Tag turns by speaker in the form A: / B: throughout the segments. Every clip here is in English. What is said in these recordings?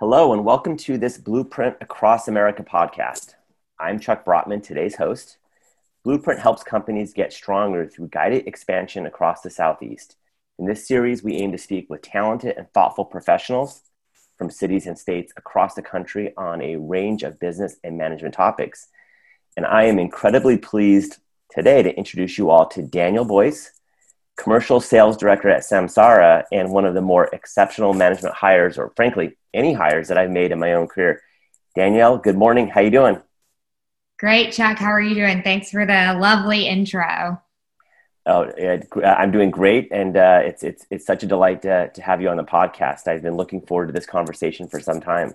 A: Hello, and welcome to this Blueprint Across America podcast. I'm Chuck Brotman, today's host. Blueprint helps companies get stronger through guided expansion across the Southeast. In this series, we aim to speak with talented and thoughtful professionals from cities and states across the country on a range of business and management topics. And I am incredibly pleased today to introduce you all to Danielle Boyce, commercial sales director at Samsara and one of the more exceptional management hires, or frankly, any hires that I've made in my own career. Danielle, good morning. How you doing?
B: Great, Chuck. How are you doing? Thanks for the lovely intro.
A: Oh, I'm doing great, and uh, it's it's it's such a delight to, to have you on the podcast. I've been looking forward to this conversation for some time.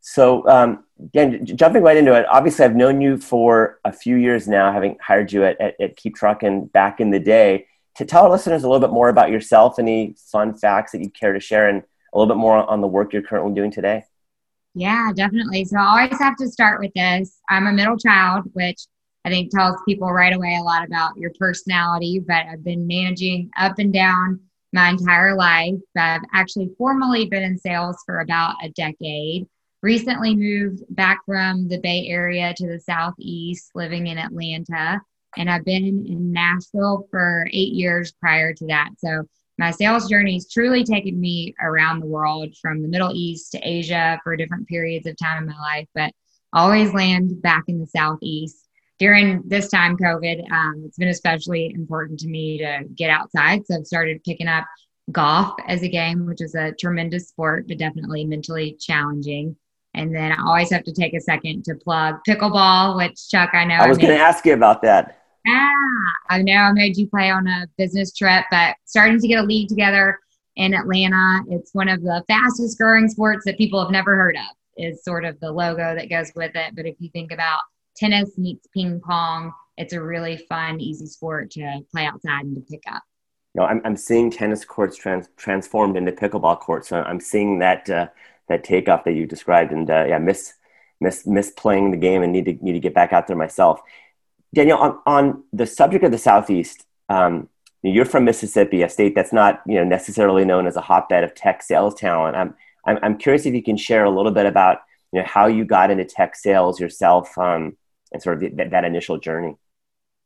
A: So, um, again, jumping right into it, obviously, I've known you for a few years now, having hired you at, at, at KeepTruckin back in the day to tell our listeners a little bit more about yourself, any fun facts that you care to share, and a little bit more on the work you're currently doing today?
B: Yeah, definitely. So I always have to start with this. I'm a middle child, which I think tells people right away a lot about your personality, but I've been managing up and down my entire life. I've actually formally been in sales for about a decade. Recently moved back from the Bay Area to the Southeast, living in Atlanta and I've been in Nashville for eight years prior to that. So my sales journey has truly taken me around the world from the Middle East to Asia for different periods of time in my life, but always land back in the Southeast. During this time, COVID, um, it's been especially important to me to get outside. So I've started picking up golf as a game, which is a tremendous sport, but definitely mentally challenging. And then I always have to take a second to plug pickleball, which Chuck, I know.
A: I was going to ask you about that.
B: Ah, I know I made you play on a business trip, but starting to get a league together in Atlanta. It's one of the fastest growing sports that people have never heard of, is sort of the logo that goes with it. But if you think about tennis meets ping pong, it's a really fun, easy sport to play outside and to pick up.
A: No, I'm, I'm seeing tennis courts trans, transformed into pickleball courts. So I'm seeing that uh, that takeoff that you described, and uh, yeah, miss miss miss playing the game and need to need to get back out there myself. Danielle, on, on the subject of the Southeast, um, you're from Mississippi, a state that's not you know necessarily known as a hotbed of tech sales talent. I'm, I'm, I'm curious if you can share a little bit about you know how you got into tech sales yourself um, and sort of the, that initial journey.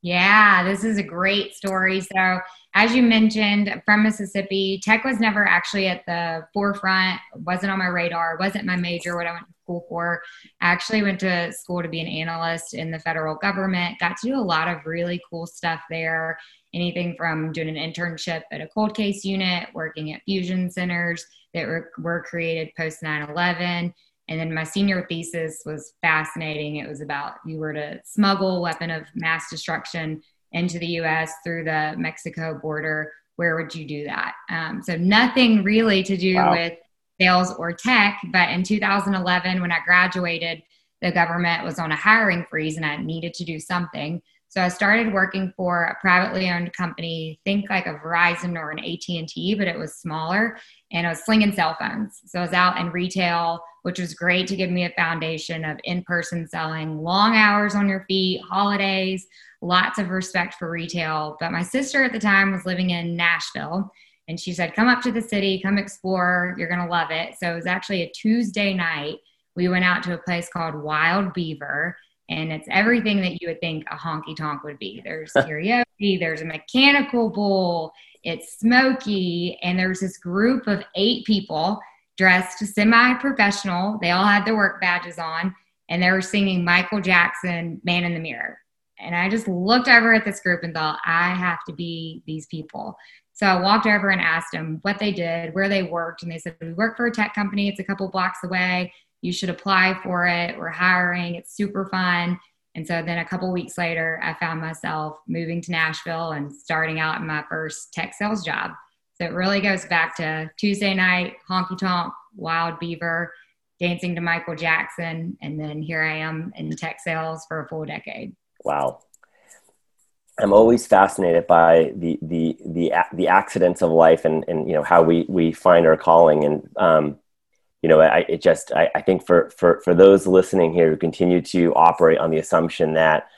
B: Yeah, this is a great story. So, as you mentioned, from Mississippi, tech was never actually at the forefront, wasn't on my radar, wasn't my major, what I went to school for. I actually went to school to be an analyst in the federal government, got to do a lot of really cool stuff there. Anything from doing an internship at a cold case unit, working at fusion centers that were, were created post 9 11 and then my senior thesis was fascinating. It was about you were to smuggle weapon of mass destruction into the US through the Mexico border. Where would you do that? Um, so, nothing really to do wow. with sales or tech. But in 2011, when I graduated, the government was on a hiring freeze and I needed to do something. So I started working for a privately owned company, think like a Verizon or an AT&T, but it was smaller and I was slinging cell phones. So I was out in retail, which was great to give me a foundation of in-person selling, long hours on your feet, holidays, lots of respect for retail. But my sister at the time was living in Nashville and she said, "Come up to the city, come explore. You're going to love it." So it was actually a Tuesday night. We went out to a place called Wild Beaver and it's everything that you would think a honky tonk would be. There's karaoke, there's a mechanical bull, it's smoky, and there's this group of eight people dressed semi professional. They all had their work badges on, and they were singing Michael Jackson, Man in the Mirror. And I just looked over at this group and thought, I have to be these people. So I walked over and asked them what they did, where they worked, and they said, We work for a tech company, it's a couple blocks away you should apply for it. We're hiring. It's super fun. And so then a couple weeks later, I found myself moving to Nashville and starting out in my first tech sales job. So it really goes back to Tuesday night, honky tonk, wild beaver, dancing to Michael Jackson. And then here I am in tech sales for a full decade.
A: Wow. I'm always fascinated by the, the, the, the accidents of life and, and, you know, how we, we find our calling. And, um, you know, I, it just, I, I think for, for, for those listening here who continue to operate on the assumption that,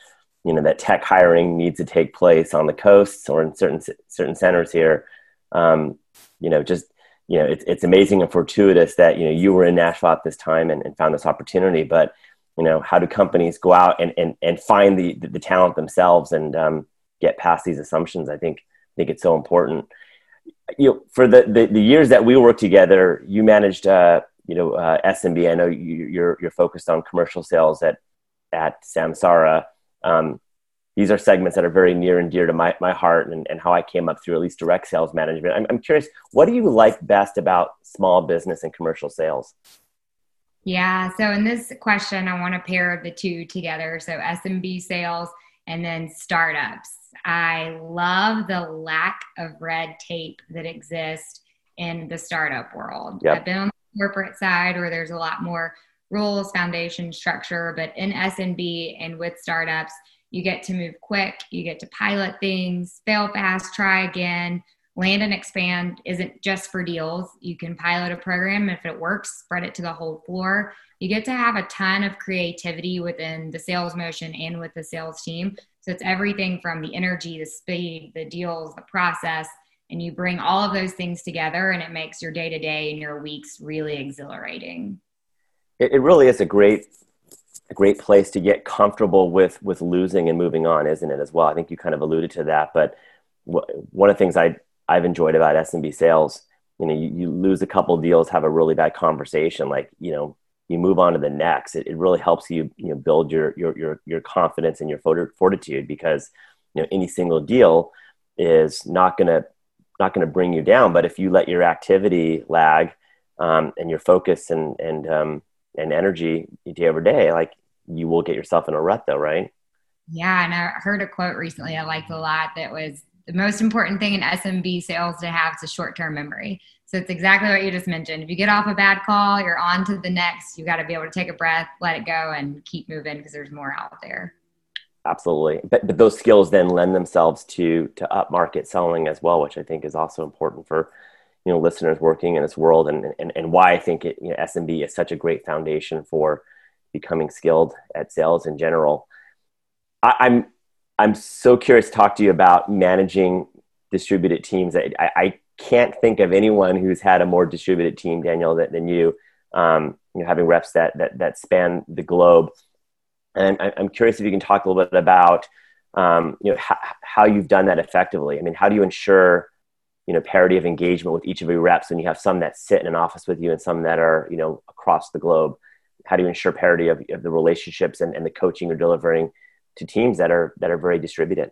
A: you know, that tech hiring needs to take place on the coasts or in certain, certain centers here, um, you know, just you know, it's, it's amazing and fortuitous that, you know, you were in Nashville at this time and, and found this opportunity, but, you know, how do companies go out and, and, and find the, the, talent themselves and um, get past these assumptions? I think, I think it's so important. You know, for the, the, the years that we worked together, you managed, uh, you know, uh, SMB. I know you, you're, you're focused on commercial sales at, at Samsara. Um, these are segments that are very near and dear to my, my heart and, and how I came up through at least direct sales management. I'm, I'm curious, what do you like best about small business and commercial sales?
B: Yeah, so in this question, I want to pair the two together. So SMB sales and then startups. I love the lack of red tape that exists in the startup world. Yep. I've been on the corporate side where there's a lot more rules, foundation, structure, but in SMB and with startups, you get to move quick, you get to pilot things, fail fast, try again. Land and expand isn't just for deals. You can pilot a program. If it works, spread it to the whole floor. You get to have a ton of creativity within the sales motion and with the sales team. So it's everything from the energy, the speed, the deals, the process, and you bring all of those things together and it makes your day to day and your weeks really exhilarating.
A: It, it really is a great great place to get comfortable with with losing and moving on, isn't it? As well, I think you kind of alluded to that. But one of the things I I've enjoyed about SMB sales, you know, you, you lose a couple deals, have a really bad conversation, like you know, you move on to the next. It, it really helps you you know build your your your your confidence and your fortitude because you know any single deal is not gonna not gonna bring you down. But if you let your activity lag um, and your focus and and um, and energy day over day, like you will get yourself in a rut though, right?
B: Yeah. And I heard a quote recently I liked a lot that was the most important thing in SMB sales to have is a short term memory. So it's exactly what you just mentioned. If you get off a bad call, you're on to the next. You got to be able to take a breath, let it go, and keep moving because there's more out there.
A: Absolutely, but, but those skills then lend themselves to to upmarket selling as well, which I think is also important for you know listeners working in this world and and, and why I think it, you know, SMB is such a great foundation for becoming skilled at sales in general. I, I'm I'm so curious to talk to you about managing distributed teams. I, I, can't think of anyone who's had a more distributed team, Danielle, than, than you. Um, you know, having reps that that that span the globe, and I, am curious if you can talk a little bit about um, you know how, how you've done that effectively. I mean, how do you ensure you know parity of engagement with each of your reps when you have some that sit in an office with you and some that are you know across the globe how do you ensure parity of, of the relationships and, and the coaching you're delivering to teams that are that are very distributed?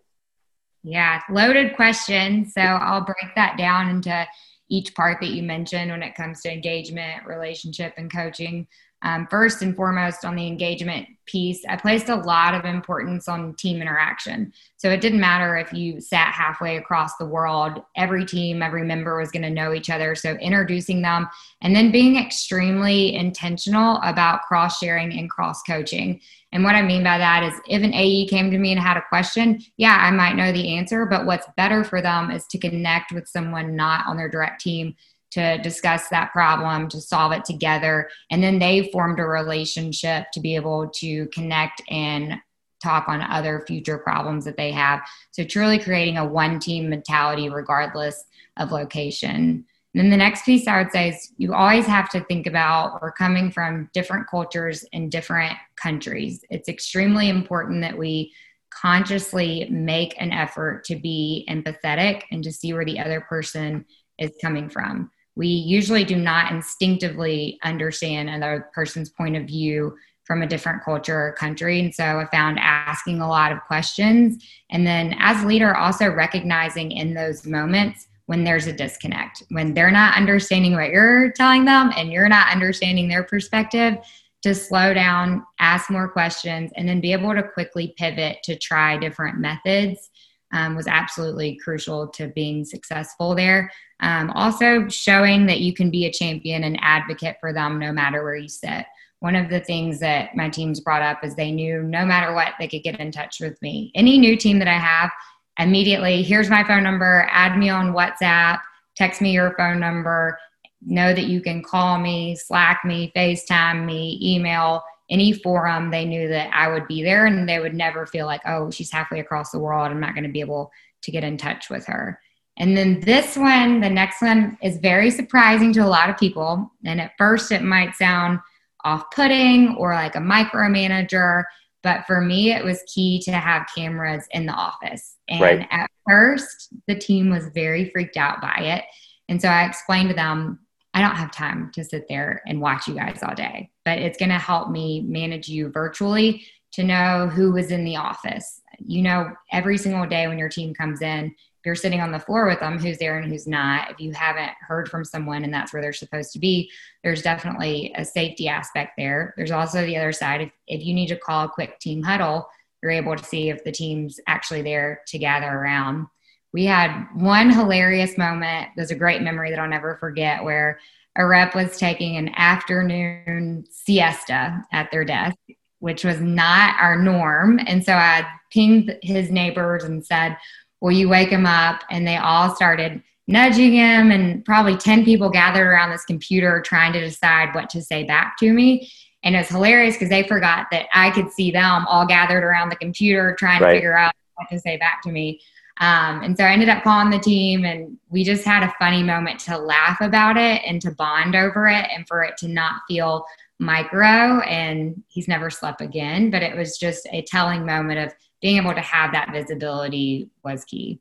B: Yeah loaded question. So i'll break that down into each part that you mentioned when it comes to engagement relationship and coaching um, first and foremost on the engagement piece, I placed a lot of importance on team interaction. So it didn't matter if you sat halfway across the world, every team, every member was going to know each other. So introducing them and then being extremely intentional about cross sharing and cross coaching. And what I mean by that is if an AE came to me and had a question, yeah, I might know the answer, but what's better for them is to connect with someone not on their direct team to discuss that problem, to solve it together. And then they formed a relationship to be able to connect and talk on other future problems that they have. So, truly creating a one team mentality regardless of location. And then the next piece I would say is you always have to think about we're coming from different cultures in different countries. It's extremely important that we consciously make an effort to be empathetic and to see where the other person is coming from we usually do not instinctively understand another person's point of view from a different culture or country. And so I found asking a lot of questions. And then as leader, also recognizing in those moments when there's a disconnect, when they're not understanding what you're telling them and you're not understanding their perspective, to slow down, ask more questions, and then be able to quickly pivot to try different methods um, was absolutely crucial to being successful there. Um, also, showing that you can be a champion and advocate for them no matter where you sit. One of the things that my teams brought up is they knew no matter what, they could get in touch with me. Any new team that I have, immediately, here's my phone number, add me on WhatsApp, text me your phone number, know that you can call me, Slack me, FaceTime me, email any forum, they knew that I would be there and they would never feel like, oh, she's halfway across the world. I'm not going to be able to get in touch with her. And then this one, the next one is very surprising to a lot of people. And at first, it might sound off putting or like a micromanager. But for me, it was key to have cameras in the office. And right. at first, the team was very freaked out by it. And so I explained to them, I don't have time to sit there and watch you guys all day, but it's going to help me manage you virtually to know who was in the office. You know, every single day when your team comes in, you're sitting on the floor with them who's there and who's not. If you haven't heard from someone and that's where they're supposed to be there's definitely a safety aspect there. There's also the other side if, if you need to call a quick team huddle you're able to see if the team's actually there to gather around we had one hilarious moment there's a great memory that i'll never forget where a rep was taking an afternoon siesta at their desk which was not our norm and so i pinged his neighbors and said Will you wake him up? And they all started nudging him, and probably 10 people gathered around this computer trying to decide what to say back to me. And it was hilarious because they forgot that I could see them all gathered around the computer trying right. to figure out what to say back to me. Um, and so I ended up calling the team, and we just had a funny moment to laugh about it and to bond over it, and for it to not feel micro. And he's never slept again, but it was just a telling moment of being able to have that visibility was key.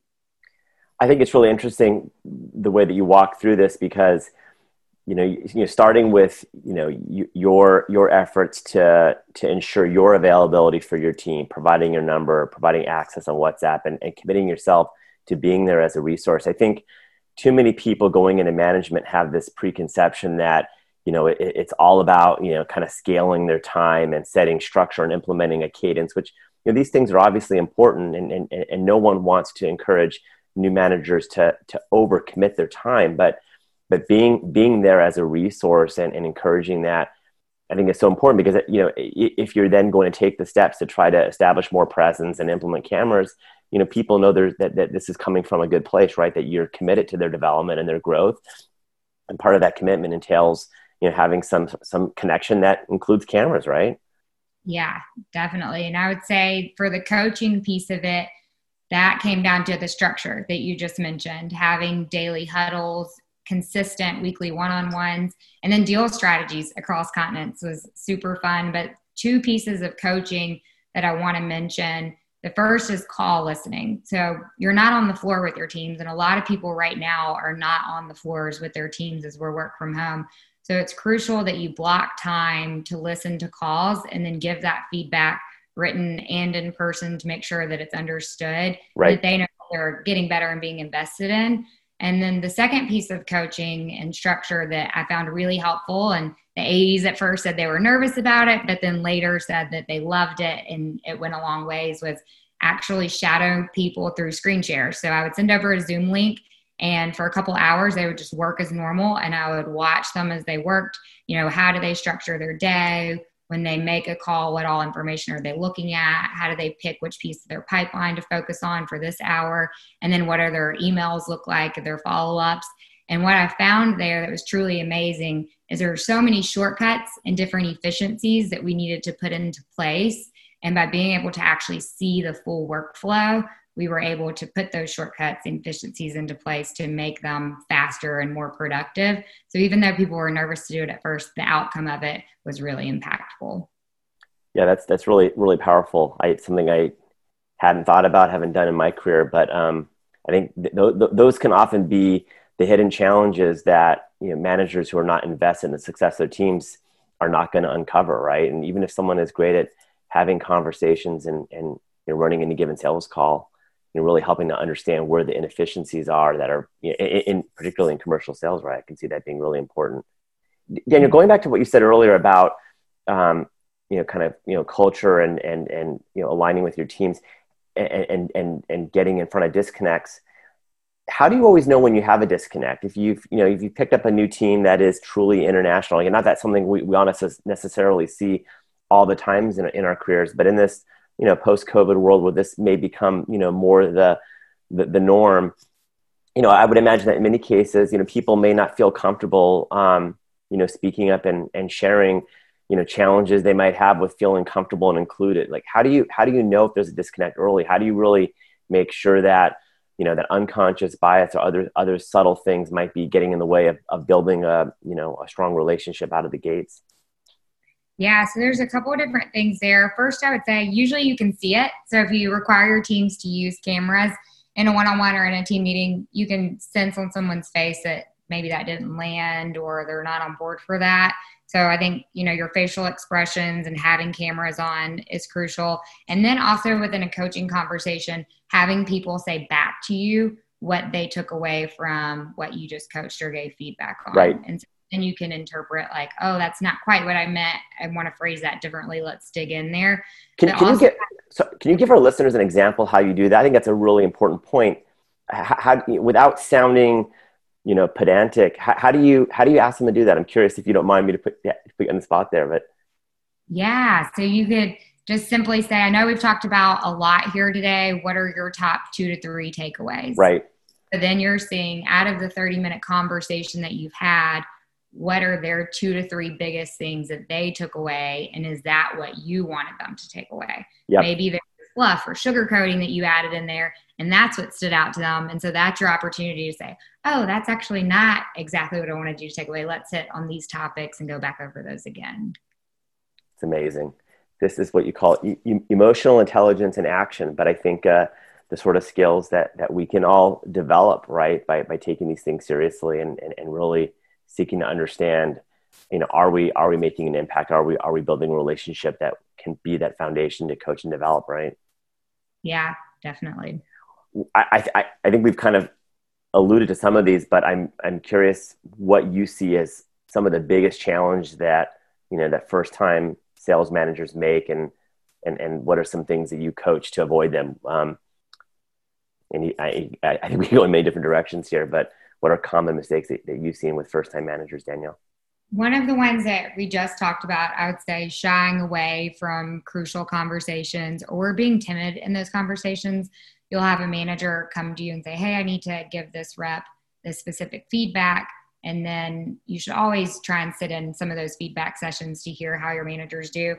A: I think it's really interesting the way that you walk through this because you know you know starting with you know your your efforts to to ensure your availability for your team providing your number providing access on whatsapp and, and committing yourself to being there as a resource. I think too many people going into management have this preconception that you know it, it's all about you know kind of scaling their time and setting structure and implementing a cadence which you know, these things are obviously important and, and, and no one wants to encourage new managers to, to overcommit their time, but, but being, being there as a resource and, and encouraging that, I think is so important because, you know, if you're then going to take the steps to try to establish more presence and implement cameras, you know, people know there's, that, that this is coming from a good place, right? That you're committed to their development and their growth. And part of that commitment entails, you know, having some, some connection that includes cameras, right?
B: Yeah, definitely. And I would say for the coaching piece of it, that came down to the structure that you just mentioned, having daily huddles, consistent weekly one on ones, and then deal strategies across continents was super fun. But two pieces of coaching that I want to mention. The first is call listening. So you're not on the floor with your teams, and a lot of people right now are not on the floors with their teams as we're work from home. So it's crucial that you block time to listen to calls and then give that feedback written and in person to make sure that it's understood right. that they know they're getting better and being invested in. And then the second piece of coaching and structure that I found really helpful, and the A's at first said they were nervous about it, but then later said that they loved it and it went a long ways, was actually shadow people through screen share. So I would send over a Zoom link and for a couple hours, they would just work as normal. And I would watch them as they worked. You know, how do they structure their day? When they make a call, what all information are they looking at? How do they pick which piece of their pipeline to focus on for this hour? And then what are their emails look like, their follow ups? And what I found there that was truly amazing is there are so many shortcuts and different efficiencies that we needed to put into place. And by being able to actually see the full workflow, we were able to put those shortcuts and efficiencies into place to make them faster and more productive. So even though people were nervous to do it at first, the outcome of it was really impactful.
A: Yeah, that's that's really really powerful. I, it's something I hadn't thought about, haven't done in my career, but um, I think th- th- those can often be the hidden challenges that you know, managers who are not invested in the success of their teams are not going to uncover, right? And even if someone is great at having conversations and and you know, running any given sales call, you know, really helping to understand where the inefficiencies are that are, you know, in, in, particularly in commercial sales, right? I can see that being really important. Danielle, going back to what you said earlier about, um, you know, kind of, you know, culture and, and, and, you know, aligning with your teams and, and, and, and getting in front of disconnects. How do you always know when you have a disconnect? If you've, you know, if you picked up a new team that is truly international, and not that something we, we honestly necessarily see all the times in, in our careers, but in this, you know post COVID world where this may become you know more the, the, the norm. You know, I would imagine that in many cases, you know, people may not feel comfortable, um, you know, speaking up and and sharing, you know, challenges they might have with feeling comfortable and included. Like, how do you how do you know if there's a disconnect early? How do you really make sure that you know that unconscious bias or other other subtle things might be getting in the way of, of building a you know a strong relationship out of the gates
B: yeah, so there's a couple of different things there. First, I would say usually you can see it. So if you require your teams to use cameras in a one-on-one or in a team meeting, you can sense on someone's face that maybe that didn't land or they're not on board for that. So I think, you know, your facial expressions and having cameras on is crucial. And then also within a coaching conversation, having people say back to you what they took away from what you just coached or gave feedback on.
A: Right.
B: And so then you can interpret like, oh, that's not quite what I meant. I want to phrase that differently. Let's dig in there.
A: Can, can also- you get so can you give our listeners an example how you do that? I think that's a really important point. How, how without sounding, you know, pedantic, how, how, do you how do you ask them to do that? I'm curious if you don't mind me to put, yeah, put you on the spot there, but
B: yeah. So you could just simply say, I know we've talked about a lot here today. What are your top two to three takeaways?
A: Right.
B: But then you're seeing out of the 30 minute conversation that you've had, what are their two to three biggest things that they took away? And is that what you wanted them to take away?
A: Yep.
B: maybe there's fluff or sugar coating that you added in there and that's what stood out to them. And so that's your opportunity to say oh that's actually not exactly what i wanted you to take away. Let's hit on these topics and go back over those again.
A: It's amazing. This is what you call e- emotional intelligence and action. But i think uh, the sort of skills that that we can all develop right by, by taking these things seriously and, and, and really seeking to understand you know are we are we making an impact? Are we are we building a relationship that can be that foundation to coach and develop right?
B: Yeah definitely.
A: I i, I think we've kind of alluded to some of these but i'm i'm curious what you see as some of the biggest challenge that you know that first time sales managers make and and and what are some things that you coach to avoid them? Um and I, I think we go in many different directions here but what are common mistakes that, that you've seen with first time managers, Danielle?
B: One of the ones that we just talked about, I would say shying away from crucial conversations or being timid in those conversations. You'll have a manager come to you and say, Hey, I need to give this rep this specific feedback. And then you should always try and sit in some of those feedback sessions to hear how your managers do.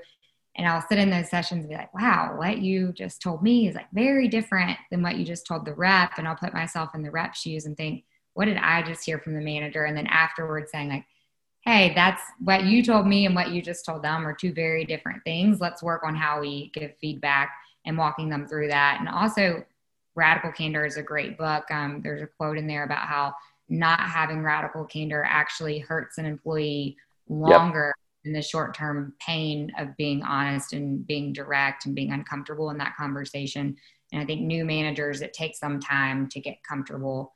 B: And I'll sit in those sessions and be like, wow, what you just told me is like very different than what you just told the rep. And I'll put myself in the rep shoes and think, what did I just hear from the manager? And then afterwards saying, like, hey, that's what you told me and what you just told them are two very different things. Let's work on how we give feedback and walking them through that. And also, Radical Candor is a great book. Um, there's a quote in there about how not having radical candor actually hurts an employee longer yep. in the short term pain of being honest and being direct and being uncomfortable in that conversation. And I think new managers, it takes some time to get comfortable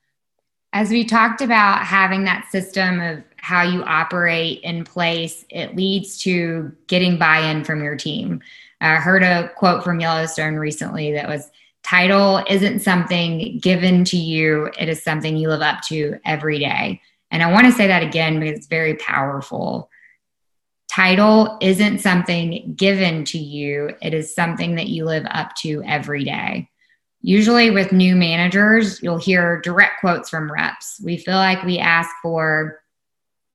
B: as we talked about having that system of how you operate in place, it leads to getting buy in from your team. I heard a quote from Yellowstone recently that was title isn't something given to you, it is something you live up to every day. And I want to say that again because it's very powerful. Title isn't something given to you, it is something that you live up to every day. Usually, with new managers, you'll hear direct quotes from reps. We feel like we ask for,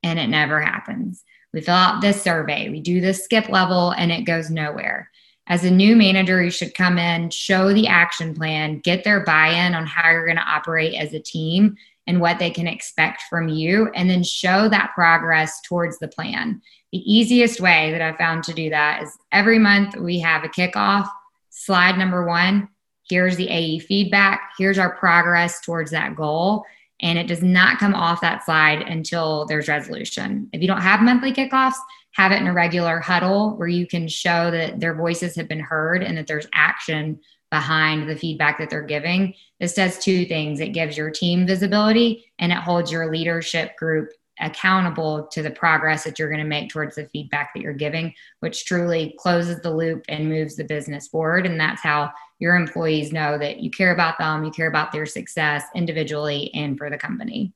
B: and it never happens. We fill out this survey, we do the skip level, and it goes nowhere. As a new manager, you should come in, show the action plan, get their buy in on how you're going to operate as a team and what they can expect from you, and then show that progress towards the plan. The easiest way that I've found to do that is every month we have a kickoff. Slide number one here's the AE feedback, here's our progress towards that goal. And it does not come off that slide until there's resolution. If you don't have monthly kickoffs, have it in a regular huddle where you can show that their voices have been heard and that there's action behind the feedback that they're giving. This does two things it gives your team visibility and it holds your leadership group accountable to the progress that you're going to make towards the feedback that you're giving, which truly closes the loop and moves the business forward. And that's how your employees know that you care about them, you care about their success individually and for the company.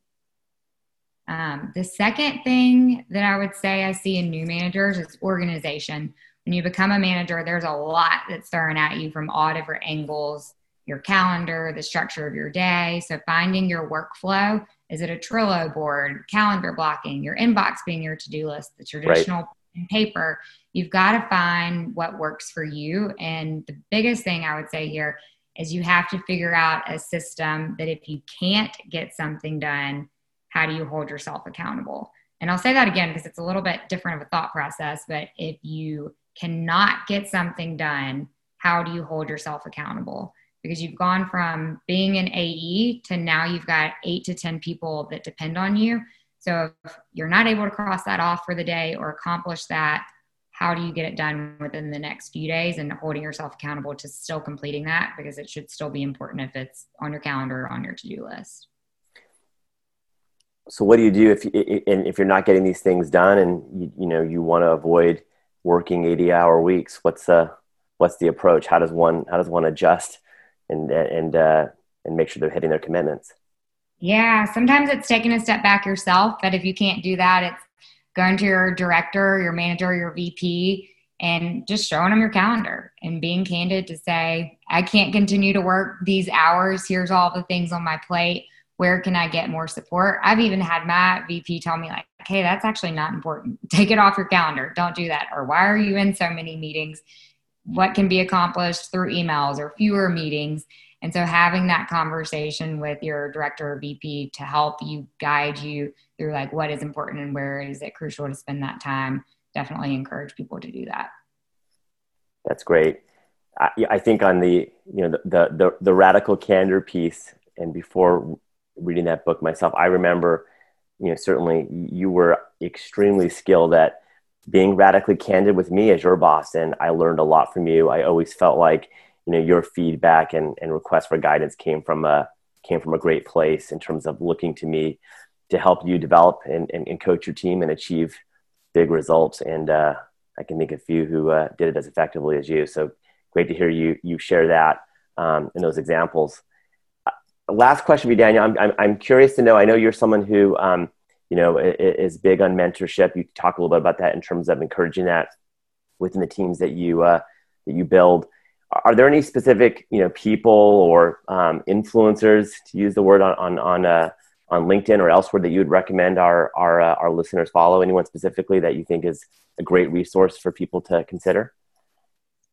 B: Um, the second thing that I would say I see in new managers is organization. When you become a manager, there's a lot that's thrown at you from all different angles your calendar, the structure of your day. So, finding your workflow is it a Trello board, calendar blocking, your inbox being your to do list, the traditional right. Paper? You've got to find what works for you. And the biggest thing I would say here is you have to figure out a system that if you can't get something done, how do you hold yourself accountable? And I'll say that again because it's a little bit different of a thought process, but if you cannot get something done, how do you hold yourself accountable? Because you've gone from being an AE to now you've got eight to 10 people that depend on you. So if you're not able to cross that off for the day or accomplish that, how do you get it done within the next few days and holding yourself accountable to still completing that? Because it should still be important if it's on your calendar or on your to-do list.
A: So what do you do if if you're not getting these things done and you, you know you want to avoid working 80 hour weeks what's the what's the approach? How does one how does one adjust and and uh, and make sure they're hitting their commitments
B: yeah sometimes it's taking a step back yourself but if you can't do that it's going to your director, your manager, your VP, and just showing them your calendar and being candid to say, I can't continue to work these hours. Here's all the things on my plate. Where can I get more support? I've even had my VP tell me, like, hey, that's actually not important. Take it off your calendar. Don't do that. Or why are you in so many meetings? What can be accomplished through emails or fewer meetings? And so having that conversation with your director or VP to help you guide you through like what is important and where is it crucial to spend that time, definitely encourage people to do that.
A: That's great. I, I think on the you know the, the, the the radical candor piece, and before reading that book myself, I remember you know certainly you were extremely skilled at being radically candid with me as your boss, and I learned a lot from you. I always felt like you know your feedback and, and requests for guidance came from a came from a great place in terms of looking to me to help you develop and, and, and coach your team and achieve big results. And uh, i can think of few who uh, did it as effectively as you. So great to hear you you share that um, in those examples. Uh, last question for you danielle. I'm, I'm, I'm, curious to know i know you're someone who um, you know is big on mentorship. You talk a little bit about that in terms of encouraging that within the teams that you uh, that you build are there any specific you know people or um, influencers to use the word on on on, uh, on LinkedIn or elsewhere that you would recommend our our uh, our listeners follow? Anyone specifically that you think is a great resource for people to consider?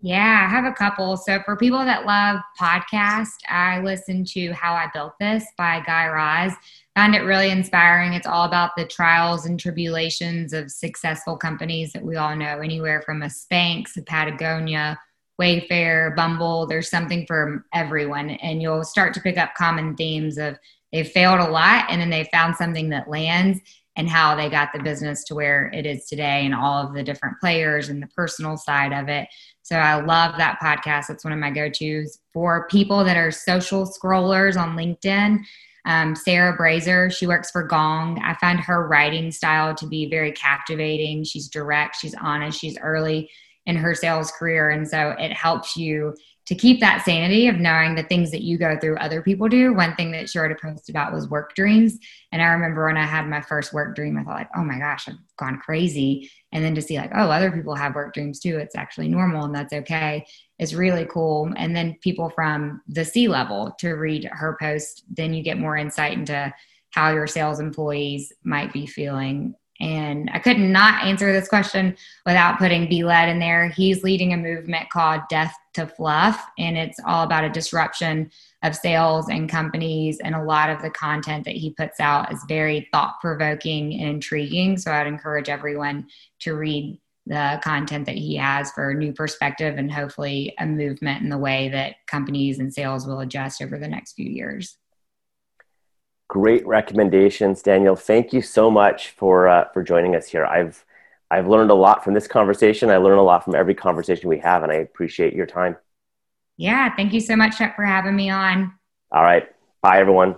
B: Yeah, I have a couple. So for people that love podcast, I listen to How I Built This by Guy Raz. Found it really inspiring. It's all about the trials and tribulations of successful companies that we all know, anywhere from a Spanx, a Patagonia, Wayfair, Bumble, there's something for everyone. And you'll start to pick up common themes of they've failed a lot and then they found something that lands and how they got the business to where it is today and all of the different players and the personal side of it. So I love that podcast. It's one of my go tos for people that are social scrollers on LinkedIn. Um, Sarah Brazier, she works for Gong. I find her writing style to be very captivating. She's direct, she's honest, she's early in her sales career. And so it helps you to keep that sanity of knowing the things that you go through other people do. One thing that she wrote a post about was work dreams. And I remember when I had my first work dream, I thought like, oh my gosh, I've gone crazy. And then to see like, oh, other people have work dreams too. It's actually normal and that's okay. It's really cool. And then people from the C level to read her post, then you get more insight into how your sales employees might be feeling and I could not answer this question without putting Belal in there. He's leading a movement called Death to Fluff, and it's all about a disruption of sales and companies. And a lot of the content that he puts out is very thought provoking and intriguing. So I'd encourage everyone to read the content that he has for a new perspective and hopefully a movement in the way that companies and sales will adjust over the next few years.
A: Great recommendations, Danielle. Thank you so much for uh, for joining us here. I've I've learned a lot from this conversation. I learn a lot from every conversation we have, and I appreciate your time.
B: Yeah, thank you so much, Chuck, for having me on.
A: All right. Bye, everyone.